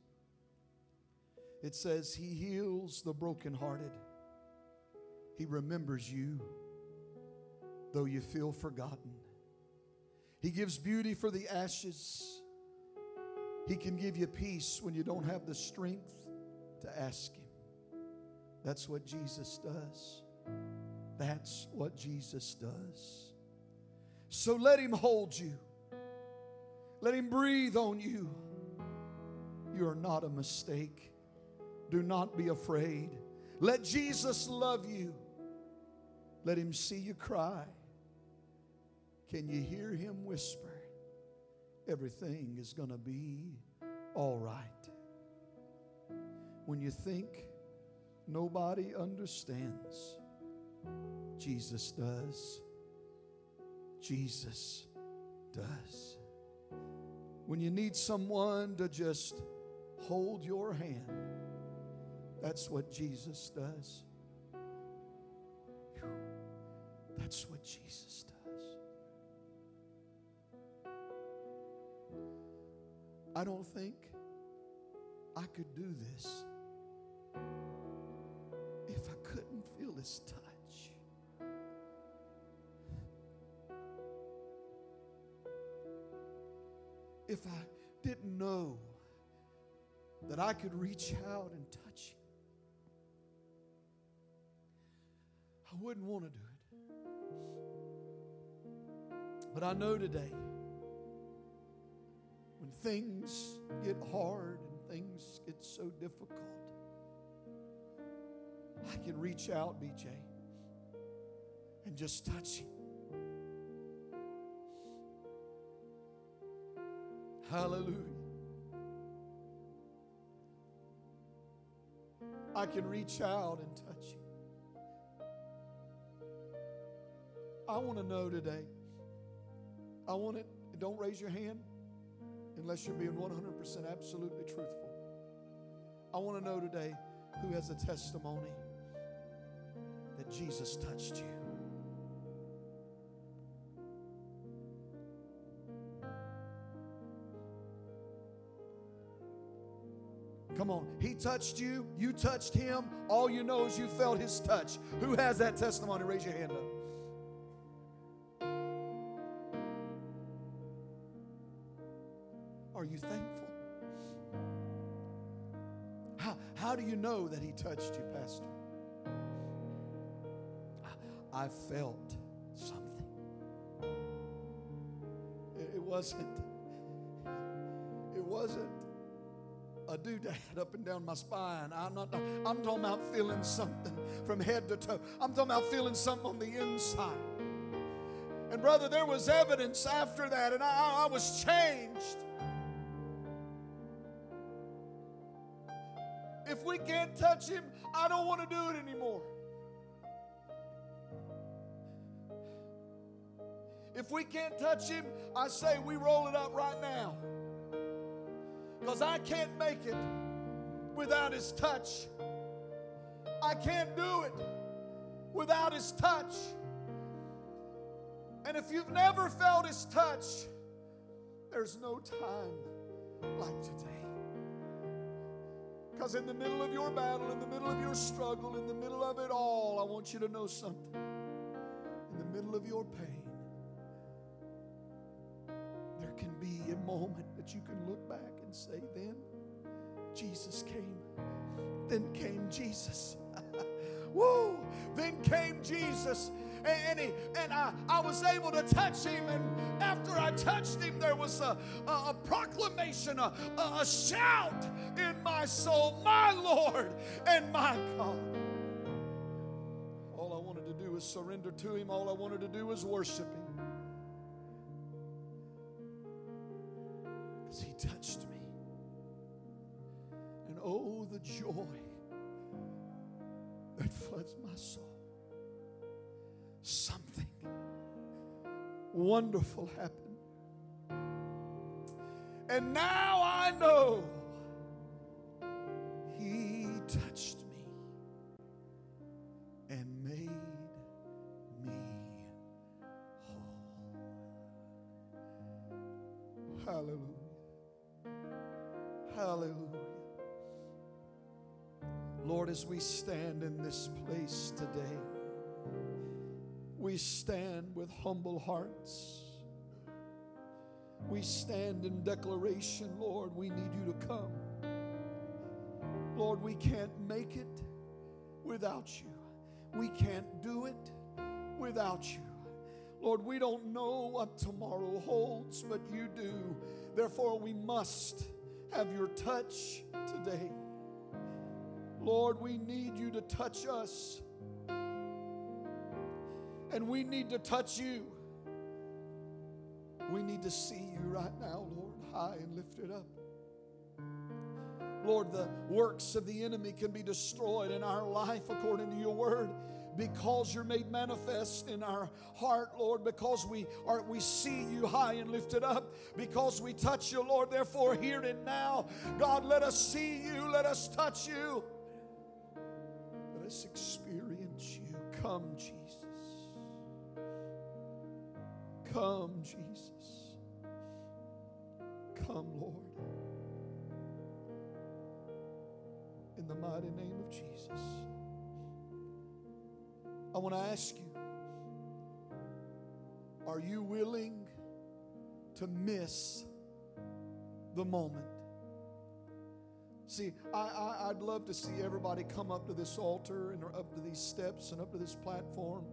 It says, He heals the brokenhearted, He remembers you, though you feel forgotten. He gives beauty for the ashes. He can give you peace when you don't have the strength to ask Him. That's what Jesus does. That's what Jesus does. So let Him hold you. Let Him breathe on you. You are not a mistake. Do not be afraid. Let Jesus love you. Let Him see you cry. Can you hear Him whisper? Everything is going to be all right. When you think nobody understands, Jesus does. Jesus does. When you need someone to just hold your hand, that's what Jesus does. That's what Jesus does. I don't think I could do this if I couldn't feel His touch. If I didn't know that I could reach out and touch Him, I wouldn't want to do it. But I know today when things get hard and things get so difficult, I can reach out, BJ, and just touch him. Hallelujah. I can reach out and touch him. I want to know today I want it, don't raise your hand unless you're being 100% absolutely truthful. I want to know today who has a testimony that Jesus touched you. Come on. He touched you. You touched him. All you know is you felt his touch. Who has that testimony? Raise your hand up. Know that he touched you, Pastor? I felt something. It wasn't, it wasn't a doodad up and down my spine. I'm not I'm talking about feeling something from head to toe. I'm talking about feeling something on the inside. And brother, there was evidence after that, and I, I was changed. Can't touch him, I don't want to do it anymore. If we can't touch him, I say we roll it up right now. Because I can't make it without his touch. I can't do it without his touch. And if you've never felt his touch, there's no time like today. Because in the middle of your battle, in the middle of your struggle, in the middle of it all, I want you to know something. In the middle of your pain, there can be a moment that you can look back and say, Then Jesus came. Then came Jesus. Woo! Then came Jesus. And, and, he, and I, I was able to touch him. And after I touched him, there was a, a, a proclamation, a, a, a shout in my soul My Lord and my God. All I wanted to do was surrender to him, all I wanted to do was worship him. Because he touched me. And oh, the joy that floods my soul. Something wonderful happened. And now I know he touched me and made me whole. Hallelujah. Hallelujah. Lord, as we stand in this place today, we stand with humble hearts. We stand in declaration, Lord, we need you to come. Lord, we can't make it without you. We can't do it without you. Lord, we don't know what tomorrow holds, but you do. Therefore, we must have your touch today. Lord, we need you to touch us. And we need to touch you. We need to see you right now, Lord, high and lifted up. Lord, the works of the enemy can be destroyed in our life according to your word because you're made manifest in our heart, Lord, because we are we see you high and lifted up, because we touch you, Lord. Therefore, here and now, God, let us see you, let us touch you, let us experience you. Come, Jesus. Come, Jesus. Come, Lord. In the mighty name of Jesus. I want to ask you are you willing to miss the moment? See, I, would love to see everybody come up to this altar and up to these steps and up to this platform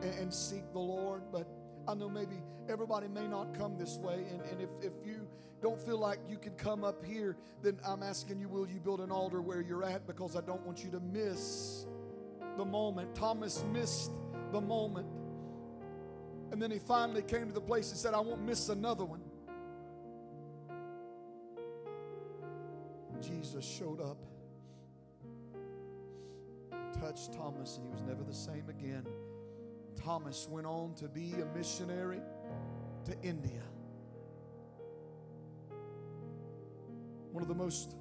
and, and seek the Lord, but I know maybe everybody may not come this way, and, and if, if you don't feel like you can come up here, then I'm asking you, will you build an altar where you're at? Because I don't want you to miss the moment. Thomas missed the moment. And then he finally came to the place and said, I won't miss another one. Jesus showed up, touched Thomas, and he was never the same again. Thomas went on to be a missionary. to India. One of the most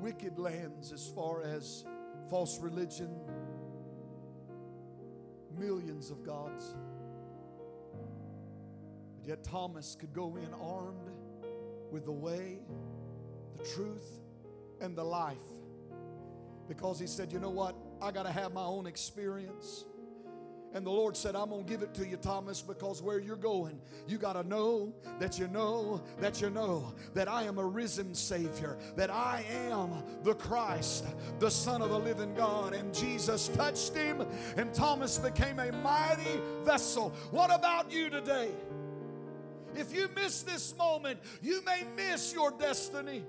wicked lands as far as false religion, millions of gods. But yet Thomas could go in armed with the way, the truth, and the life. Because he said, you know what? I got to have my own experience. And the Lord said, I'm going to give it to you, Thomas, because where you're going, you got to know that you know that you know that I am a risen Savior, that I am the Christ, the Son of the living God. And Jesus touched him, and Thomas became a mighty vessel. What about you today? If you miss this moment, you may miss your destiny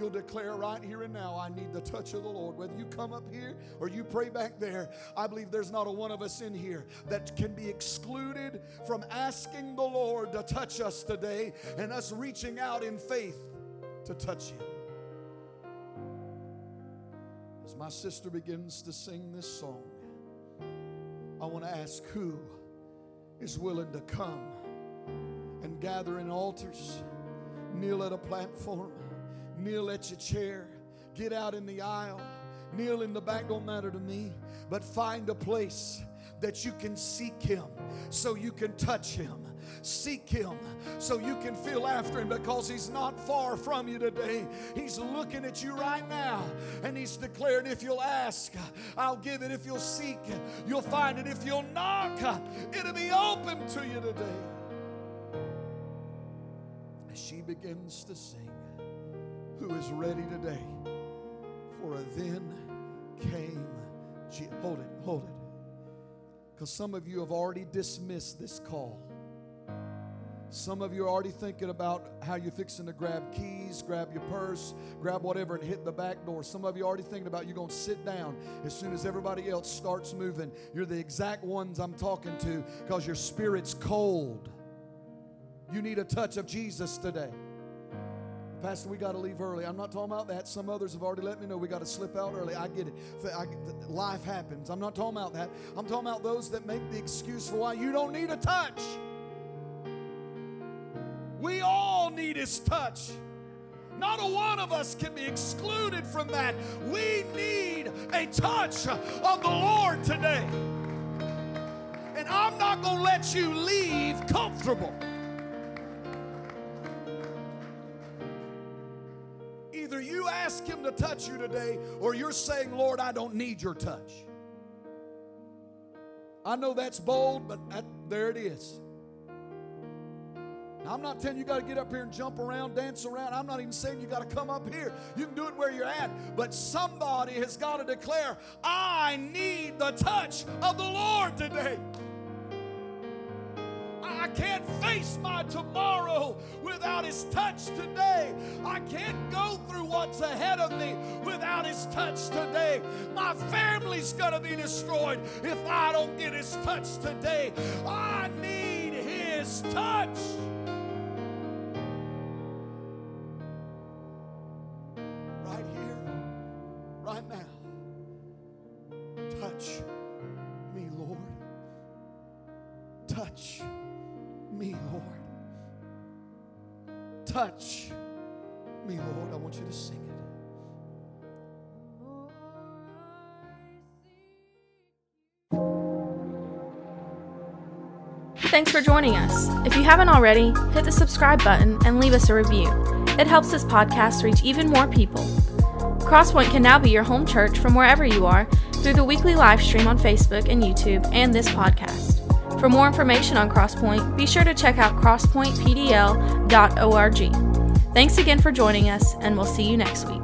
you'll declare right here and now, I need the touch of the Lord. Whether you come up here or you pray back there, I believe there's not a one of us in here that can be excluded from asking the Lord to touch us today and us reaching out in faith to touch Him. As my sister begins to sing this song, I want to ask who is willing to come and gather in altars, kneel at a platform kneel at your chair, get out in the aisle, kneel in the back, don't matter to me, but find a place that you can seek Him so you can touch Him. Seek Him so you can feel after Him because He's not far from you today. He's looking at you right now and He's declaring, if you'll ask, I'll give it. If you'll seek, you'll find it. If you'll knock, it'll be open to you today. As she begins to sing who is ready today for a then came Je- hold it hold it because some of you have already dismissed this call some of you are already thinking about how you're fixing to grab keys, grab your purse, grab whatever, and hit the back door. Some of you are already thinking about you're going to sit down as soon as everybody else starts moving. You're the exact ones I'm talking to because your spirit's cold. You need a touch of Jesus today. Pastor, we got to leave early. I'm not talking about that. Some others have already let me know we got to slip out early. I get it. I, life happens. I'm not talking about that. I'm talking about those that make the excuse for why you don't need a touch. We all need His touch. Not a one of us can be excluded from that. We need a touch of the Lord today. And I'm not going to let you leave comfortable. Him to touch you today, or you're saying, Lord, I don't need your touch. I know that's bold, but that, there it is. Now, I'm not telling you, you got to get up here and jump around, dance around. I'm not even saying you got to come up here. You can do it where you're at. But somebody has got to declare, I need the touch of the Lord today. I can't face my tomorrow without His touch today. I can't go through what's ahead of me without His touch today. My family's going to be destroyed if I don't get His touch today. I need His touch. Touch me, Lord. I want you to sing it. Thanks for joining us. If you haven't already, hit the subscribe button and leave us a review. It helps this podcast reach even more people. Crosspoint can now be your home church from wherever you are through the weekly live stream on Facebook and YouTube and this podcast. For more information on Crosspoint, be sure to check out crosspointpdl.org. Thanks again for joining us, and we'll see you next week.